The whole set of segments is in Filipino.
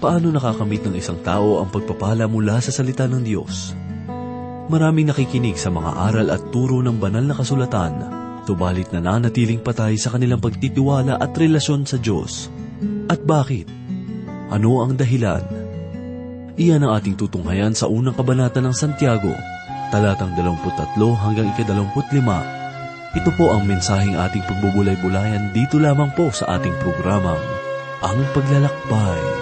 Paano nakakamit ng isang tao ang pagpapala mula sa salita ng Diyos? Maraming nakikinig sa mga aral at turo ng banal na kasulatan, tubalit nananatiling patay sa kanilang pagtitiwala at relasyon sa Diyos. At bakit? Ano ang dahilan? Iyan ang ating tutunghayan sa unang kabanata ng Santiago, talatang 23 hanggang ika-25. Ito po ang mensaheng ating pagbubulay-bulayan dito lamang po sa ating programang, Ang Paglalakbay.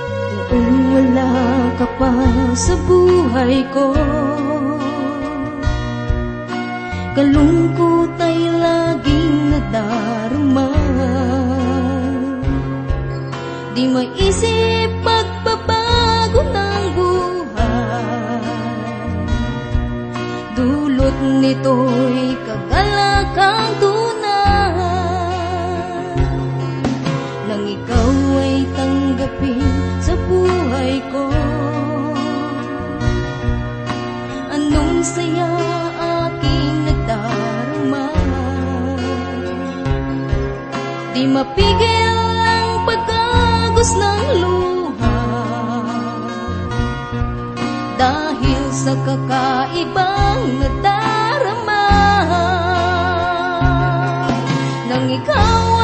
Kung wala ka pa sa buhay ko Kalungkot ay laging nadarama. Di maisip pagbabago ng buhay. Dulot nito'y kagalakang tunay. Nang ikaw ay tanggapin saya aking nadarama Di ang pagkagos ng luha. Dahil sa kakaibang nadarama Nang ikaw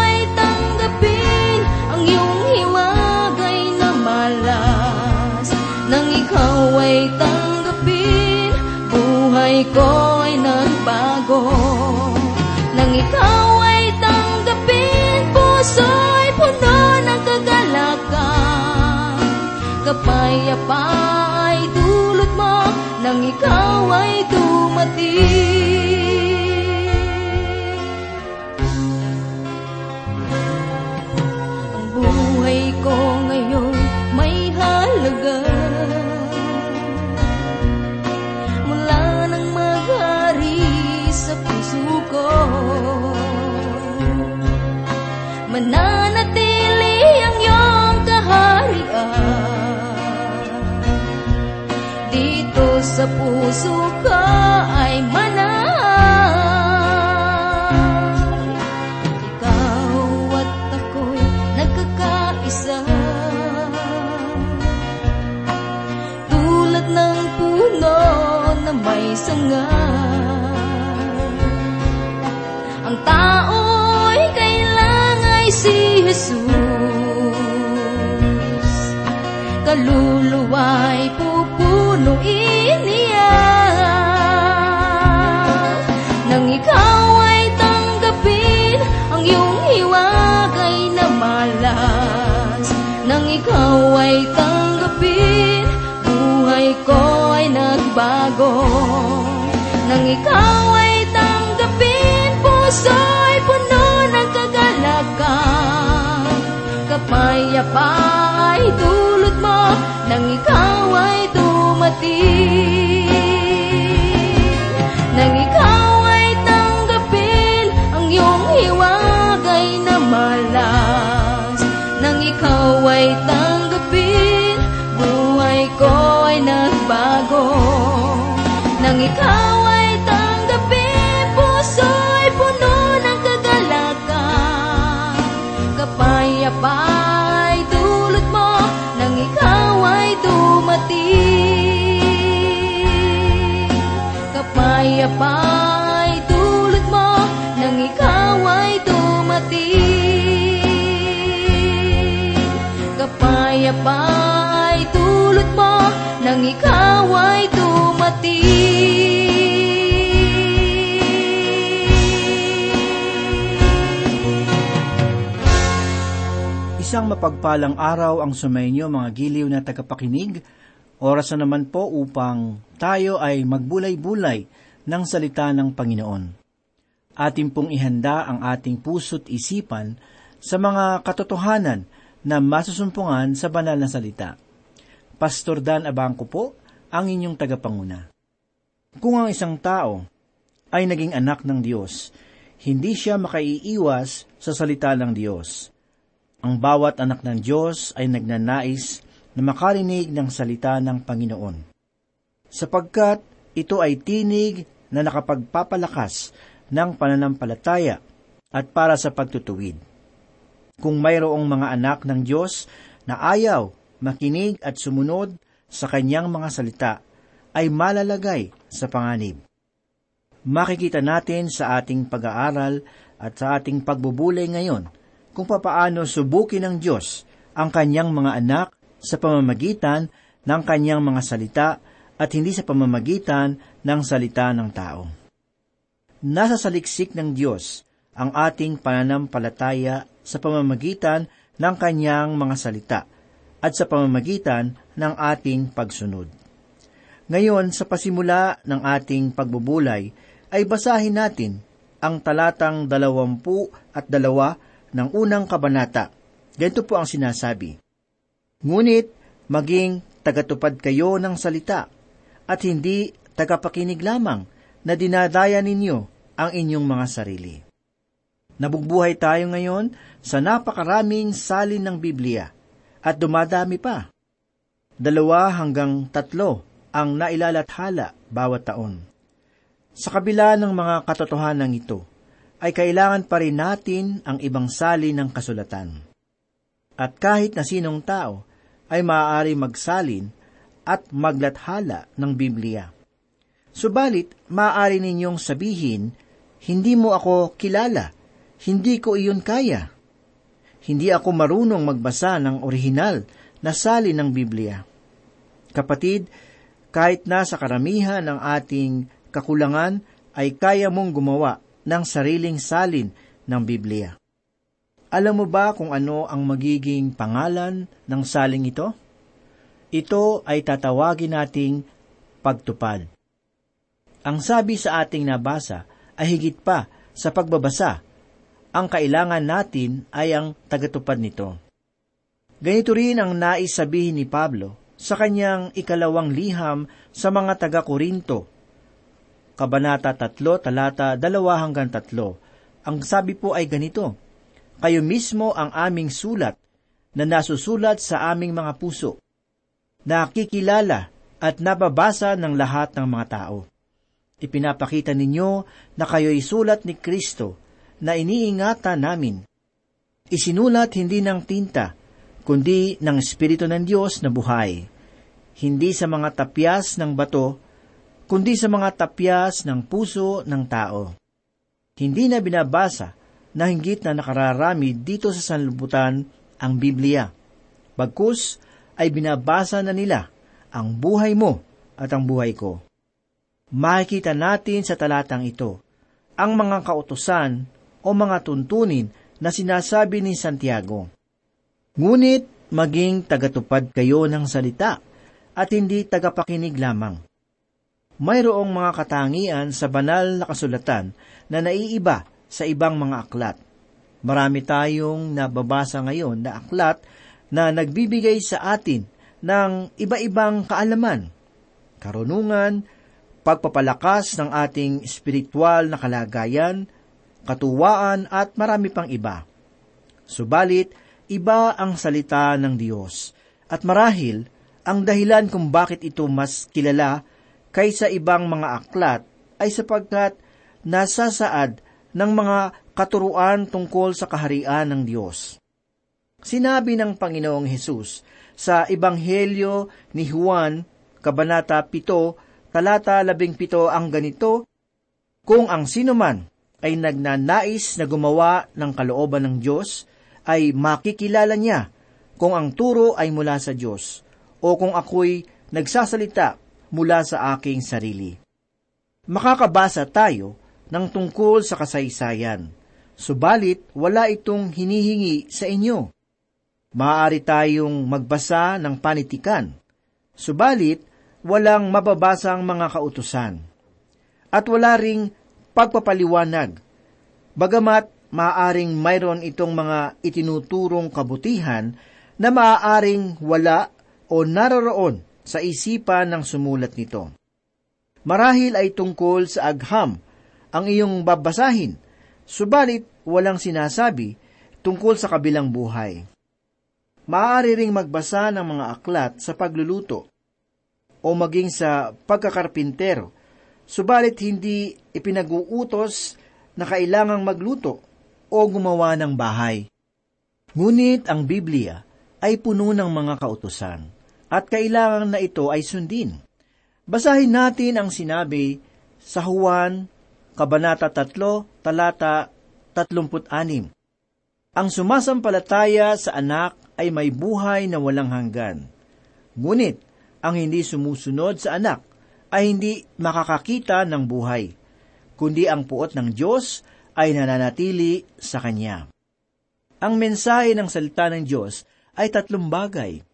ay nagbago. Nang ikaw ay tanggapin, puso'y puno ng kagalakan. Kapayapa ay dulot mo nang ikaw ay dumating sa puso ko ay manahan ikaw at ako'y nagkakaisa. Tulad ng puno na may sanga. Ang tao'y kailangan si Jesus. Kaluluwa'y pupunuin ikaw ay tanggapin buhay ko ay nagbago. Nang ikaw ay tanggapin, puso ay puno ng kagalakan. Kapayapa ay dulot mo. Nang ikaw ay dumating Nang ikaw ay tanggapin ang iyong hiwagay na malas. Nang ikaw ay tanggapin, buhay ko ay nagbago. Nang ikaw ay tanggapin, puso puno ng kagalakan. Kapayapa Kapayapa ay dulot mo nang ikaw ay dumating. Kapayapa ay dulot mo nang ikaw ay dumating. Isang mapagpalang araw ang sumainyo mga giliw na tagapakinig. Oras na naman po upang tayo ay magbulay-bulay ng salita ng Panginoon. Atin pong ihanda ang ating puso't isipan sa mga katotohanan na masusumpungan sa banal na salita. Pastor Dan Abangco po, ang inyong tagapanguna. Kung ang isang tao ay naging anak ng Diyos, hindi siya makaiiwas sa salita ng Diyos. Ang bawat anak ng Diyos ay nagnanais na makarinig ng salita ng Panginoon. Sapagkat ito ay tinig na nakapagpapalakas ng pananampalataya at para sa pagtutuwid. Kung mayroong mga anak ng Diyos na ayaw makinig at sumunod sa kanyang mga salita ay malalagay sa panganib. Makikita natin sa ating pag-aaral at sa ating pagbubulay ngayon kung papaano subukin ng Diyos ang kanyang mga anak sa pamamagitan ng kanyang mga salita at hindi sa pamamagitan ng salita ng tao. Nasa saliksik ng Diyos ang ating pananampalataya sa pamamagitan ng kanyang mga salita at sa pamamagitan ng ating pagsunod. Ngayon, sa pasimula ng ating pagbubulay, ay basahin natin ang talatang dalawampu at dalawa ng unang kabanata. Ganito po ang sinasabi. Ngunit maging tagatupad kayo ng salita at hindi tagapakinig lamang na dinadaya ninyo ang inyong mga sarili. Nabugbuhay tayo ngayon sa napakaraming salin ng Biblia at dumadami pa. Dalawa hanggang tatlo ang nailalathala bawat taon. Sa kabila ng mga katotohanan ito, ay kailangan pa rin natin ang ibang sali ng kasulatan. At kahit na sinong tao ay maaari magsalin at maglathala ng Biblia. Subalit, maaari ninyong sabihin, hindi mo ako kilala, hindi ko iyon kaya. Hindi ako marunong magbasa ng orihinal na sali ng Biblia. Kapatid, kahit na sa karamihan ng ating kakulangan ay kaya mong gumawa ng sariling salin ng Biblia. Alam mo ba kung ano ang magiging pangalan ng saling ito? Ito ay tatawagin nating pagtupad. Ang sabi sa ating nabasa ay higit pa sa pagbabasa. Ang kailangan natin ay ang tagatupad nito. Ganito rin ang nais sabihin ni Pablo sa kanyang ikalawang liham sa mga taga-Korinto. Kabanata 3, talata 2 hanggang 3. Ang sabi po ay ganito, Kayo mismo ang aming sulat na nasusulat sa aming mga puso, nakikilala at nababasa ng lahat ng mga tao. Ipinapakita ninyo na kayo'y sulat ni Kristo na iniingatan namin. Isinulat hindi ng tinta, kundi ng Espiritu ng Diyos na buhay. Hindi sa mga tapyas ng bato, kundi sa mga tapyas ng puso ng tao. Hindi na binabasa na hinggit na nakararami dito sa sanlibutan ang Biblia. Bagkus ay binabasa na nila ang buhay mo at ang buhay ko. Makikita natin sa talatang ito ang mga kautosan o mga tuntunin na sinasabi ni Santiago. Ngunit maging tagatupad kayo ng salita at hindi tagapakinig lamang. Mayroong mga katangian sa banal na kasulatan na naiiba sa ibang mga aklat. Marami tayong nababasa ngayon na aklat na nagbibigay sa atin ng iba-ibang kaalaman, karunungan, pagpapalakas ng ating espiritual na kalagayan, katuwaan at marami pang iba. Subalit, iba ang salita ng Diyos at marahil ang dahilan kung bakit ito mas kilala kaysa ibang mga aklat ay sapagkat nasasaad ng mga katuruan tungkol sa kaharian ng Diyos. Sinabi ng Panginoong Hesus sa Ebanghelyo ni Juan, Kabanata 7, talata 17 ang ganito, Kung ang sinuman ay nagnanais na gumawa ng kalooban ng Diyos, ay makikilala niya kung ang turo ay mula sa Diyos, o kung ako'y nagsasalita mula sa aking sarili. Makakabasa tayo ng tungkol sa kasaysayan, subalit wala itong hinihingi sa inyo. Maaari tayong magbasa ng panitikan, subalit walang mababasang mga kautusan. At wala ring pagpapaliwanag, bagamat maaaring mayroon itong mga itinuturong kabutihan na maaaring wala o naroroon sa isipan ng sumulat nito. Marahil ay tungkol sa agham ang iyong babasahin, subalit walang sinasabi tungkol sa kabilang buhay. Maaari ring magbasa ng mga aklat sa pagluluto o maging sa pagkakarpintero, subalit hindi ipinag-uutos na kailangang magluto o gumawa ng bahay. Ngunit ang Biblia ay puno ng mga kautusan, at kailangan na ito ay sundin. Basahin natin ang sinabi sa Juan, Kabanata 3, talata 36. Ang sumasampalataya sa anak ay may buhay na walang hanggan. Ngunit, ang hindi sumusunod sa anak ay hindi makakakita ng buhay, kundi ang puot ng Diyos ay nananatili sa Kanya. Ang mensahe ng salita ng Diyos ay tatlong bagay.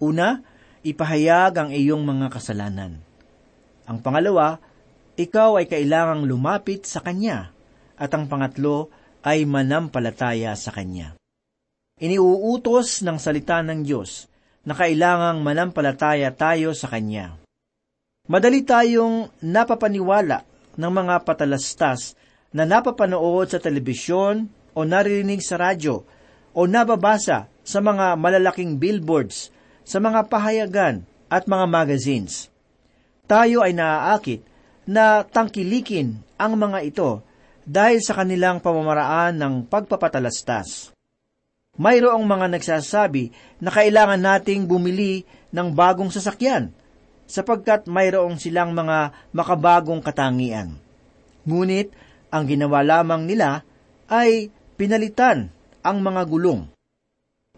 Una, ipahayag ang iyong mga kasalanan. Ang pangalawa, ikaw ay kailangang lumapit sa Kanya. At ang pangatlo ay manampalataya sa Kanya. Iniuutos ng salita ng Diyos na kailangang manampalataya tayo sa Kanya. Madali tayong napapaniwala ng mga patalastas na napapanood sa telebisyon o naririnig sa radyo o nababasa sa mga malalaking billboards, sa mga pahayagan at mga magazines. Tayo ay naaakit na tangkilikin ang mga ito dahil sa kanilang pamamaraan ng pagpapatalastas. Mayroong mga nagsasabi na kailangan nating bumili ng bagong sasakyan sapagkat mayroong silang mga makabagong katangian. Ngunit ang ginawa lamang nila ay pinalitan ang mga gulong.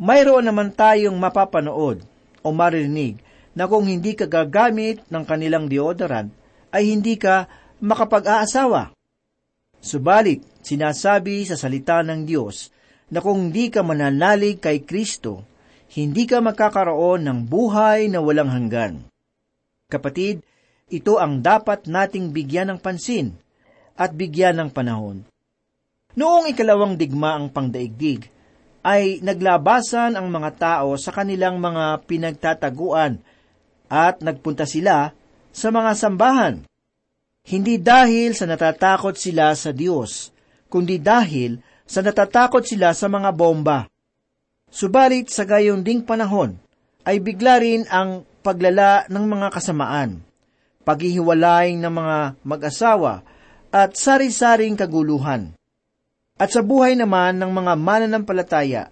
Mayroon naman tayong mapapanood o maririnig na kung hindi ka gagamit ng kanilang deodorant, ay hindi ka makapag-aasawa. Subalit, sinasabi sa salita ng Diyos na kung hindi ka mananalig kay Kristo, hindi ka magkakaroon ng buhay na walang hanggan. Kapatid, ito ang dapat nating bigyan ng pansin at bigyan ng panahon. Noong ikalawang digma ang pangdaigdig, ay naglabasan ang mga tao sa kanilang mga pinagtataguan at nagpunta sila sa mga sambahan. Hindi dahil sa natatakot sila sa Diyos, kundi dahil sa natatakot sila sa mga bomba. Subalit sa gayon ding panahon, ay bigla rin ang paglala ng mga kasamaan, paghihiwalay ng mga mag-asawa, at sari-saring kaguluhan. At sa buhay naman ng mga mananampalataya,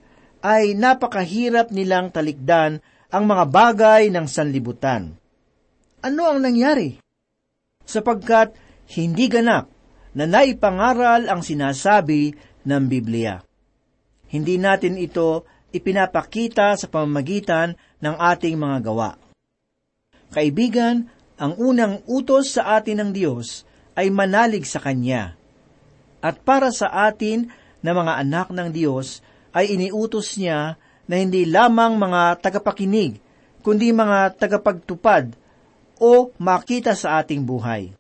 ay napakahirap nilang talikdan ang mga bagay ng sanlibutan. Ano ang nangyari? Sapagkat hindi ganap na naipangaral ang sinasabi ng Biblia. Hindi natin ito ipinapakita sa pamamagitan ng ating mga gawa. Kaibigan, ang unang utos sa atin ng Diyos ay manalig sa Kanya. At para sa atin na mga anak ng Diyos, ay iniutos niya na hindi lamang mga tagapakinig, kundi mga tagapagtupad o makita sa ating buhay.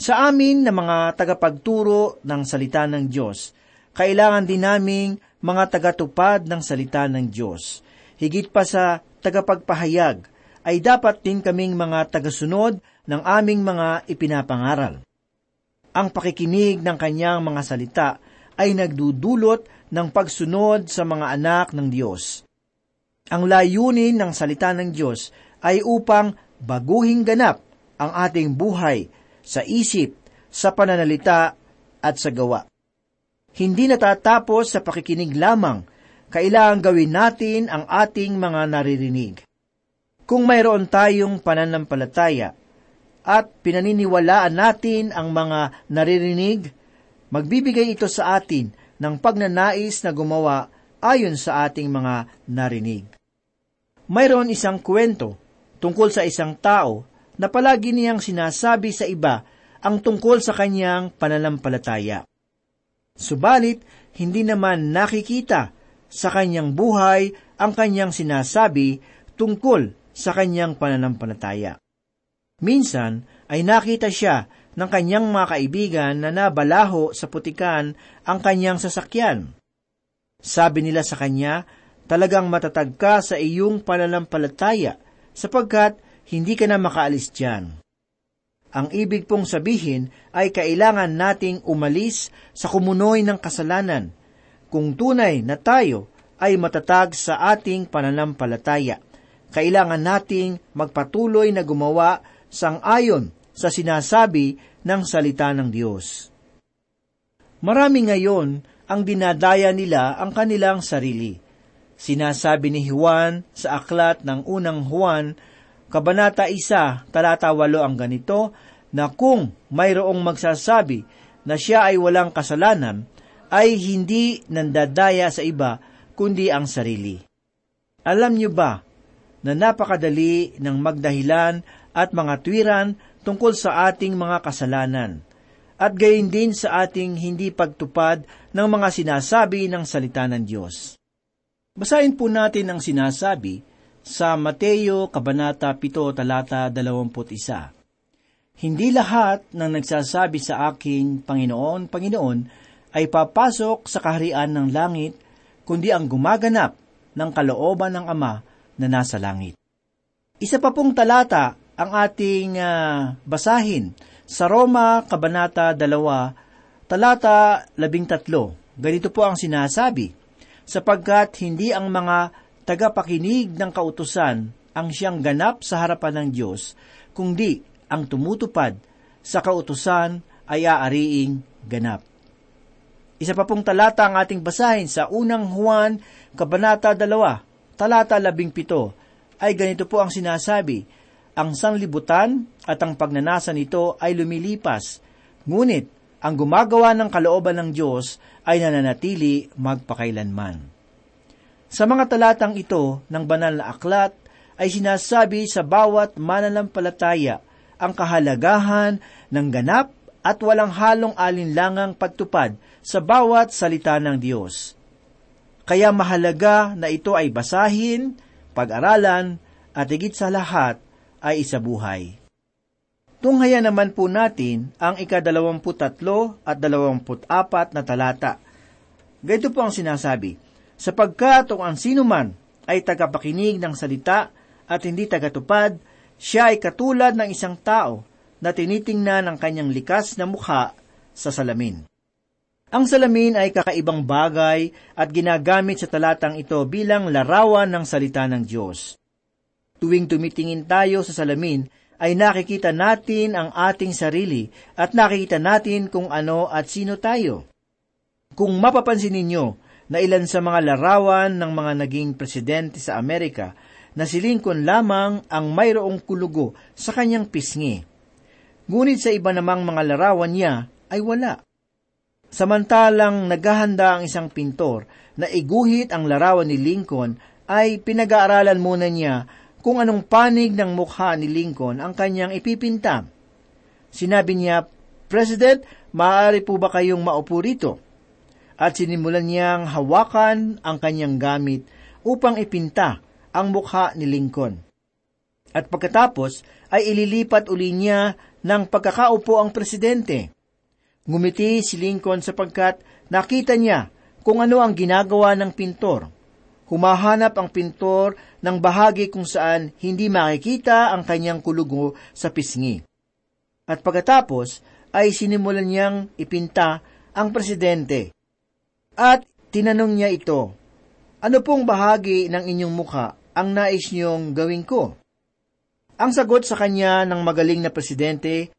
Sa amin na mga tagapagturo ng salita ng Diyos, kailangan din naming mga tagatupad ng salita ng Diyos. Higit pa sa tagapagpahayag, ay dapat din kaming mga tagasunod ng aming mga ipinapangaral. Ang pakikinig ng kanyang mga salita ay nagdudulot ng pagsunod sa mga anak ng Diyos. Ang layunin ng salita ng Diyos ay upang baguhing ganap ang ating buhay sa isip, sa pananalita at sa gawa. Hindi natatapos sa pakikinig lamang, kailangan gawin natin ang ating mga naririnig. Kung mayroon tayong pananampalataya at pinaniniwalaan natin ang mga naririnig, magbibigay ito sa atin ng pagnanais na gumawa ayon sa ating mga narinig. Mayroon isang kwento tungkol sa isang tao na palagi niyang sinasabi sa iba ang tungkol sa kanyang pananampalataya. Subalit, hindi naman nakikita sa kanyang buhay ang kanyang sinasabi tungkol sa kanyang pananampalataya. Minsan ay nakita siya ng kanyang mga kaibigan na nabalaho sa putikan ang kanyang sasakyan. Sabi nila sa kanya, talagang matatag ka sa iyong pananampalataya sapagkat hindi ka na makaalis diyan. Ang ibig pong sabihin ay kailangan nating umalis sa kumunoy ng kasalanan kung tunay na tayo ay matatag sa ating pananampalataya. Kailangan nating magpatuloy na gumawa sang ayon sa sinasabi ng salita ng Diyos. Marami ngayon ang dinadaya nila ang kanilang sarili. Sinasabi ni Juan sa aklat ng unang Juan, Kabanata 1, talata 8 ang ganito, na kung mayroong magsasabi na siya ay walang kasalanan, ay hindi nandadaya sa iba, kundi ang sarili. Alam niyo ba na napakadali ng magdahilan at mga tuwiran tungkol sa ating mga kasalanan, at gayon din sa ating hindi pagtupad ng mga sinasabi ng salita ng Diyos. Basahin po natin ang sinasabi sa Mateo Kabanata 7 talata 21. Hindi lahat ng nagsasabi sa aking Panginoon, Panginoon, ay papasok sa kaharian ng langit, kundi ang gumaganap ng kalooban ng Ama na nasa langit. Isa pa pong talata ang ating uh, basahin sa Roma Kabanata 2, talata 13. Ganito po ang sinasabi, sapagkat hindi ang mga tagapakinig ng kautusan ang siyang ganap sa harapan ng Diyos, kundi ang tumutupad sa kautusan ay aariing ganap. Isa pa pong talata ang ating basahin sa unang Juan, Kabanata 2, talata 17, ay ganito po ang sinasabi, ang sanglibutan at ang pagnanasa nito ay lumilipas, ngunit ang gumagawa ng kalooban ng Diyos ay nananatili magpakailanman. Sa mga talatang ito ng banal na aklat ay sinasabi sa bawat mananampalataya ang kahalagahan ng ganap at walang halong alinlangang pagtupad sa bawat salita ng Diyos. Kaya mahalaga na ito ay basahin, pag-aralan, at higit sa lahat ay isabuhay. Tunghaya naman po natin ang ikadalawamputatlo at dalawamputat na talata. Ganito po ang sinasabi, sapagkat kung ang sino man ay tagapakinig ng salita at hindi tagatupad, siya ay katulad ng isang tao na tinitingnan ang kanyang likas na mukha sa salamin. Ang salamin ay kakaibang bagay at ginagamit sa talatang ito bilang larawan ng salita ng Diyos. Tuwing tumitingin tayo sa salamin, ay nakikita natin ang ating sarili at nakikita natin kung ano at sino tayo. Kung mapapansin ninyo na ilan sa mga larawan ng mga naging presidente sa Amerika na si Lincoln lamang ang mayroong kulugo sa kanyang pisngi. Ngunit sa iba namang mga larawan niya ay wala. Samantalang naghahanda ang isang pintor na iguhit ang larawan ni Lincoln ay pinag-aaralan muna niya kung anong panig ng mukha ni Lincoln ang kanyang ipipinta. Sinabi niya, President, maaari po ba kayong maupo rito? At sinimulan niyang hawakan ang kanyang gamit upang ipinta ang mukha ni Lincoln. At pagkatapos ay ililipat uli niya ng pagkakaupo ang presidente. Ngumiti si Lincoln sapagkat nakita niya kung ano ang ginagawa ng pintor humahanap ang pintor ng bahagi kung saan hindi makikita ang kanyang kulugo sa pisngi. At pagkatapos ay sinimulan niyang ipinta ang presidente. At tinanong niya ito, Ano pong bahagi ng inyong mukha ang nais niyong gawin ko? Ang sagot sa kanya ng magaling na presidente,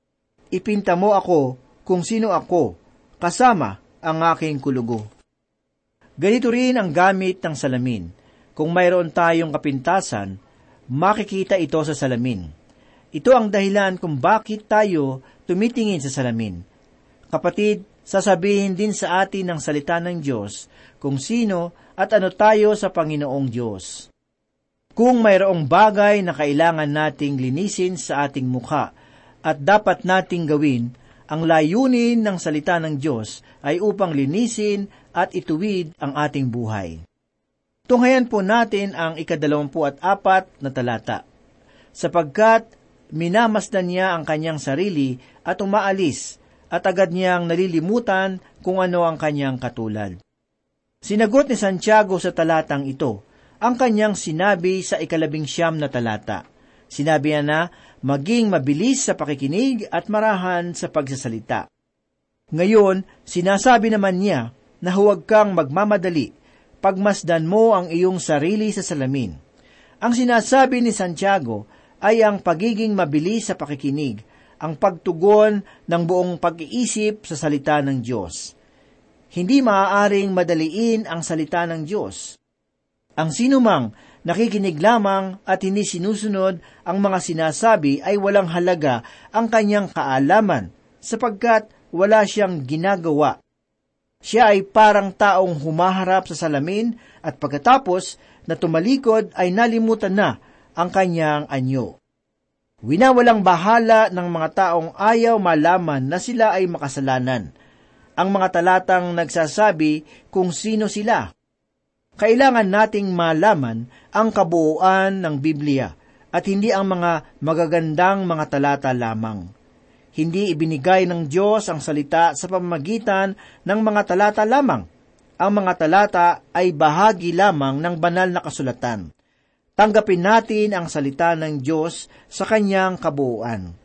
Ipinta mo ako kung sino ako, kasama ang aking kulugo. Ganito rin ang gamit ng salamin. Kung mayroon tayong kapintasan, makikita ito sa salamin. Ito ang dahilan kung bakit tayo tumitingin sa salamin. Kapatid, sasabihin din sa atin ng salita ng Diyos kung sino at ano tayo sa Panginoong Diyos. Kung mayroong bagay na kailangan nating linisin sa ating mukha at dapat nating gawin, ang layunin ng salita ng Diyos ay upang linisin at ituwid ang ating buhay. Tunghayan po natin ang ikadalawampu at apat na talata. Sapagkat minamasdan niya ang kanyang sarili at umaalis, at agad niyang nalilimutan kung ano ang kanyang katulad. Sinagot ni Santiago sa talatang ito, ang kanyang sinabi sa ikalabing siyam na talata. Sinabi niya na, maging mabilis sa pakikinig at marahan sa pagsasalita. Ngayon, sinasabi naman niya na huwag kang magmamadali, pagmasdan mo ang iyong sarili sa salamin. Ang sinasabi ni Santiago ay ang pagiging mabilis sa pakikinig, ang pagtugon ng buong pag-iisip sa salita ng Diyos. Hindi maaaring madaliin ang salita ng Diyos. Ang sinumang nakikinig lamang at hindi sinusunod ang mga sinasabi ay walang halaga ang kanyang kaalaman sapagkat wala siyang ginagawa. Siya ay parang taong humaharap sa salamin at pagkatapos na tumalikod ay nalimutan na ang kanyang anyo. Winawalang bahala ng mga taong ayaw malaman na sila ay makasalanan. Ang mga talatang nagsasabi kung sino sila. Kailangan nating malaman ang kabuuan ng Biblia at hindi ang mga magagandang mga talata lamang. Hindi ibinigay ng Diyos ang salita sa pamamagitan ng mga talata lamang. Ang mga talata ay bahagi lamang ng banal na kasulatan Tanggapin natin ang salita ng Diyos sa kanyang kabuuan.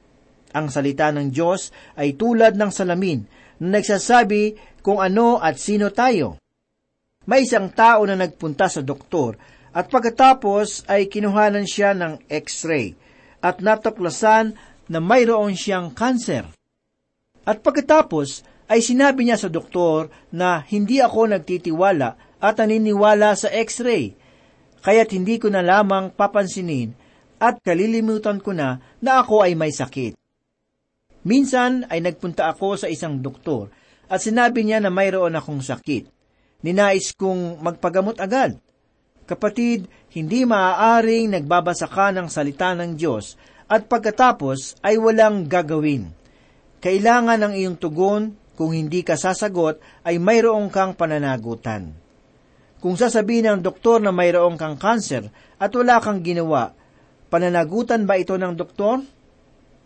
Ang salita ng Diyos ay tulad ng salamin na nagsasabi kung ano at sino tayo. May isang tao na nagpunta sa doktor at pagkatapos ay kinuhanan siya ng x-ray at natuklasan na mayroon siyang kanser. At pagkatapos ay sinabi niya sa doktor na hindi ako nagtitiwala at naniniwala sa x-ray kaya't hindi ko na lamang papansinin at kalilimutan ko na na ako ay may sakit. Minsan ay nagpunta ako sa isang doktor at sinabi niya na mayroon akong sakit. Ninais kong magpagamot agad. Kapatid, hindi maaaring nagbabasa ka ng salita ng Diyos at pagkatapos ay walang gagawin. Kailangan ng iyong tugon kung hindi ka sasagot ay mayroong kang pananagutan. Kung sasabihin ng doktor na mayroong kang kanser at wala kang ginawa, pananagutan ba ito ng doktor?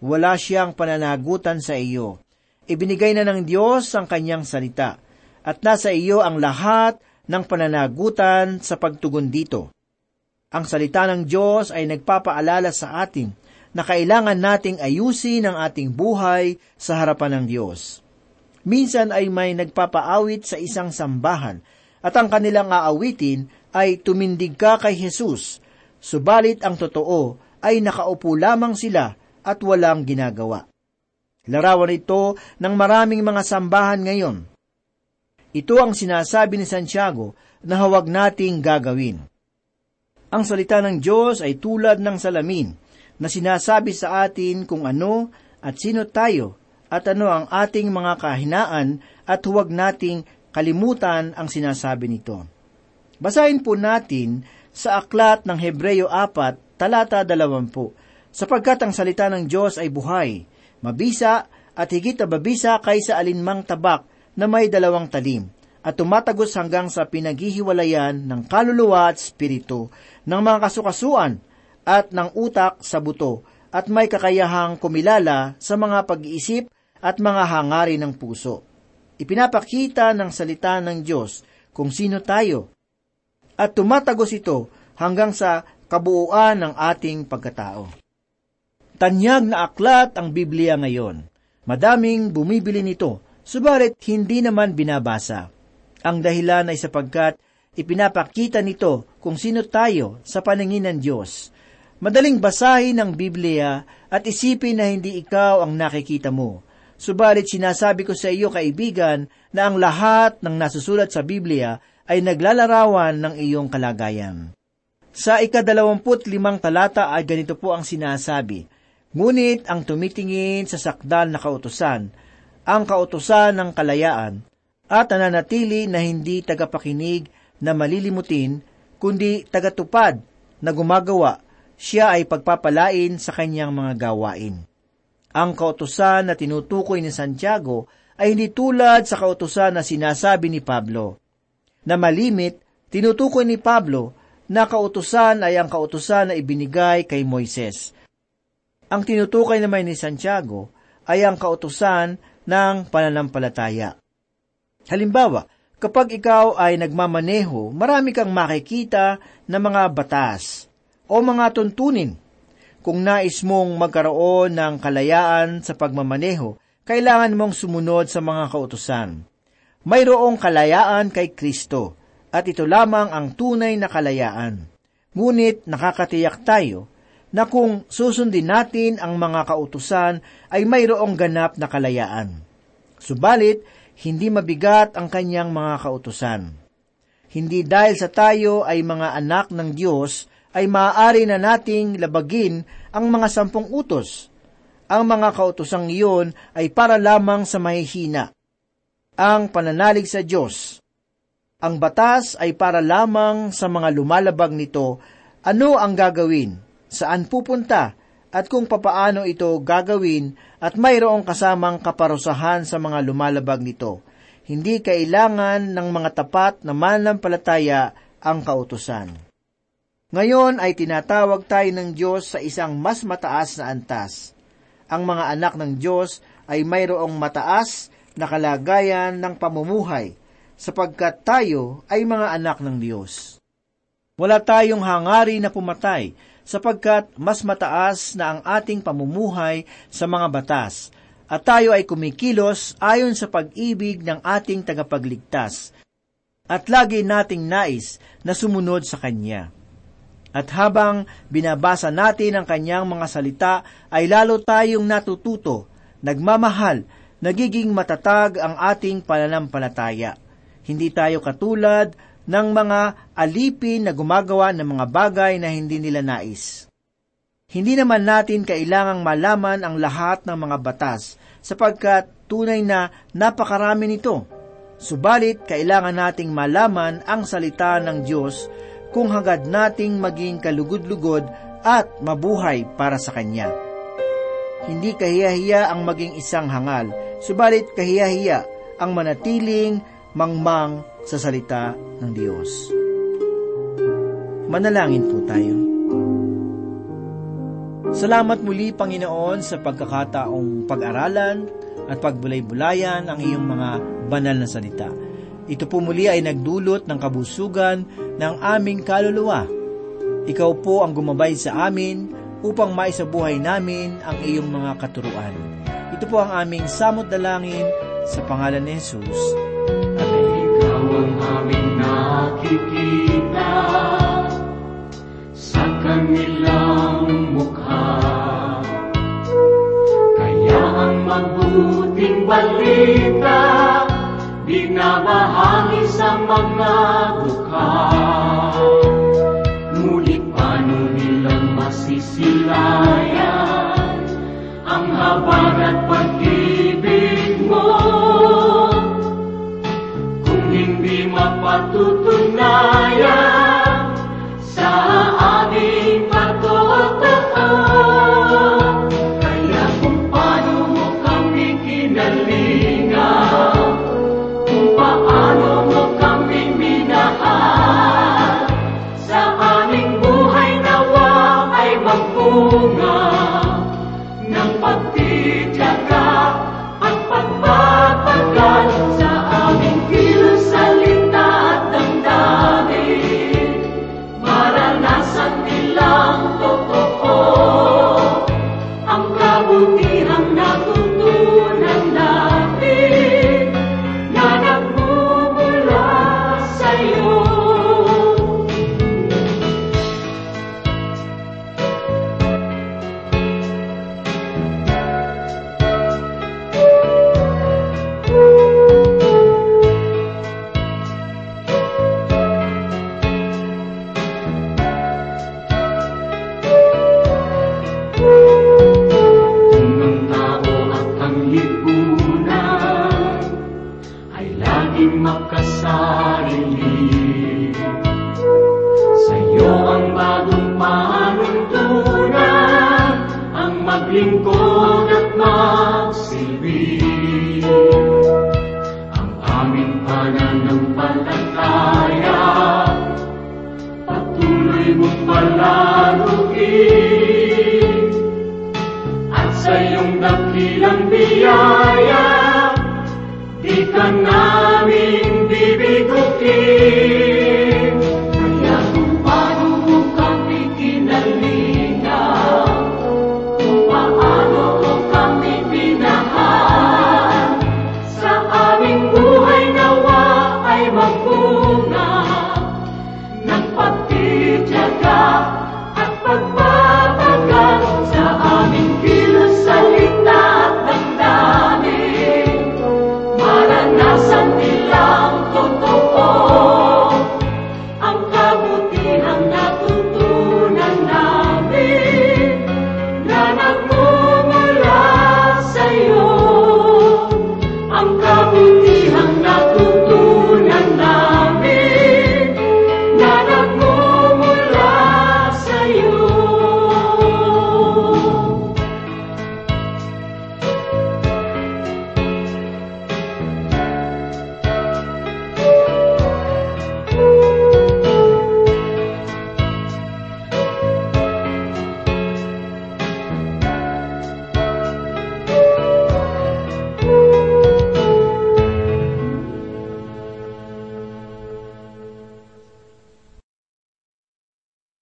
Wala siyang pananagutan sa iyo. Ibinigay na ng Diyos ang kanyang salita, at nasa iyo ang lahat ng pananagutan sa pagtugon dito. Ang salita ng Diyos ay nagpapaalala sa atin na kailangan nating ayusin ang ating buhay sa harapan ng Diyos. Minsan ay may nagpapaawit sa isang sambahan at ang kanilang aawitin ay tumindig ka kay Jesus, subalit ang totoo ay nakaupo lamang sila at walang ginagawa. Larawan ito ng maraming mga sambahan ngayon. Ito ang sinasabi ni Santiago na hawag nating gagawin. Ang salita ng Diyos ay tulad ng salamin na sinasabi sa atin kung ano at sino tayo at ano ang ating mga kahinaan at huwag nating kalimutan ang sinasabi nito. Basahin po natin sa aklat ng Hebreyo 4, talata 20, sapagkat ang salita ng Diyos ay buhay, mabisa at higit na babisa kaysa alinmang tabak na may dalawang talim, at tumatagos hanggang sa pinaghihiwalayan ng kaluluwa at spirito, ng mga kasukasuan at ng utak sa buto, at may kakayahang kumilala sa mga pag-iisip at mga hangarin ng puso ipinapakita ng salita ng Diyos kung sino tayo. At tumatagos ito hanggang sa kabuuan ng ating pagkatao. Tanyag na aklat ang Biblia ngayon. Madaming bumibili nito, subalit hindi naman binabasa. Ang dahilan ay sapagkat ipinapakita nito kung sino tayo sa paningin ng Diyos. Madaling basahin ang Biblia at isipin na hindi ikaw ang nakikita mo, Subalit sinasabi ko sa iyo, kaibigan, na ang lahat ng nasusulat sa Biblia ay naglalarawan ng iyong kalagayan. Sa ikadalawamput limang talata ay ganito po ang sinasabi, Ngunit ang tumitingin sa sakdal na kautusan, ang kautusan ng kalayaan, at nananatili na hindi tagapakinig na malilimutin, kundi tagatupad na gumagawa, siya ay pagpapalain sa kanyang mga gawain. Ang kautusan na tinutukoy ni Santiago ay hindi tulad sa kautusan na sinasabi ni Pablo. Na malimit, tinutukoy ni Pablo na kautusan ay ang kautusan na ibinigay kay Moises. Ang tinutukoy naman ni Santiago ay ang kautusan ng pananampalataya. Halimbawa, kapag ikaw ay nagmamaneho, marami kang makikita na mga batas o mga tuntunin kung nais mong magkaroon ng kalayaan sa pagmamaneho, kailangan mong sumunod sa mga kautusan. Mayroong kalayaan kay Kristo, at ito lamang ang tunay na kalayaan. Ngunit nakakatiyak tayo na kung susundin natin ang mga kautusan ay mayroong ganap na kalayaan. Subalit, hindi mabigat ang kanyang mga kautusan. Hindi dahil sa tayo ay mga anak ng Diyos, ay maaari na nating labagin ang mga sampung utos. Ang mga kautosang iyon ay para lamang sa mahihina. Ang pananalig sa Diyos. Ang batas ay para lamang sa mga lumalabag nito. Ano ang gagawin? Saan pupunta? At kung papaano ito gagawin at mayroong kasamang kaparusahan sa mga lumalabag nito. Hindi kailangan ng mga tapat na mananampalataya ang kautusan. Ngayon ay tinatawag tayo ng Diyos sa isang mas mataas na antas. Ang mga anak ng Diyos ay mayroong mataas na kalagayan ng pamumuhay sapagkat tayo ay mga anak ng Diyos. Wala tayong hangari na pumatay sapagkat mas mataas na ang ating pamumuhay sa mga batas at tayo ay kumikilos ayon sa pag-ibig ng ating tagapagligtas at lagi nating nais na sumunod sa Kanya. At habang binabasa natin ang kanyang mga salita, ay lalo tayong natututo, nagmamahal, nagiging matatag ang ating pananampalataya. Hindi tayo katulad ng mga alipin na gumagawa ng mga bagay na hindi nila nais. Hindi naman natin kailangang malaman ang lahat ng mga batas, sapagkat tunay na napakarami nito. Subalit, kailangan nating malaman ang salita ng Diyos kung hangad nating maging kalugod-lugod at mabuhay para sa Kanya. Hindi kahiyahiya ang maging isang hangal, subalit kahiyahiya ang manatiling mangmang sa salita ng Diyos. Manalangin po tayo. Salamat muli, Panginoon, sa pagkakataong pag-aralan at pagbulay-bulayan ang iyong mga banal na salita. Ito po muli ay nagdulot ng kabusugan ng aming kaluluwa. Ikaw po ang gumabay sa amin upang maisabuhay namin ang iyong mga katuruan. Ito po ang aming samot dalangin sa pangalan ni Jesus. Amen. Ikaw ang aming nakikita sa kanilang mukha. Kaya ang mabuting balita binabahagi sa mga dukha. Ngunit paano nilang masisilayan ang habag at pag-ibig mo? Kung hindi mapatutunayan sa aming patotoo. Kaya kung paano mo kami kinalingaw,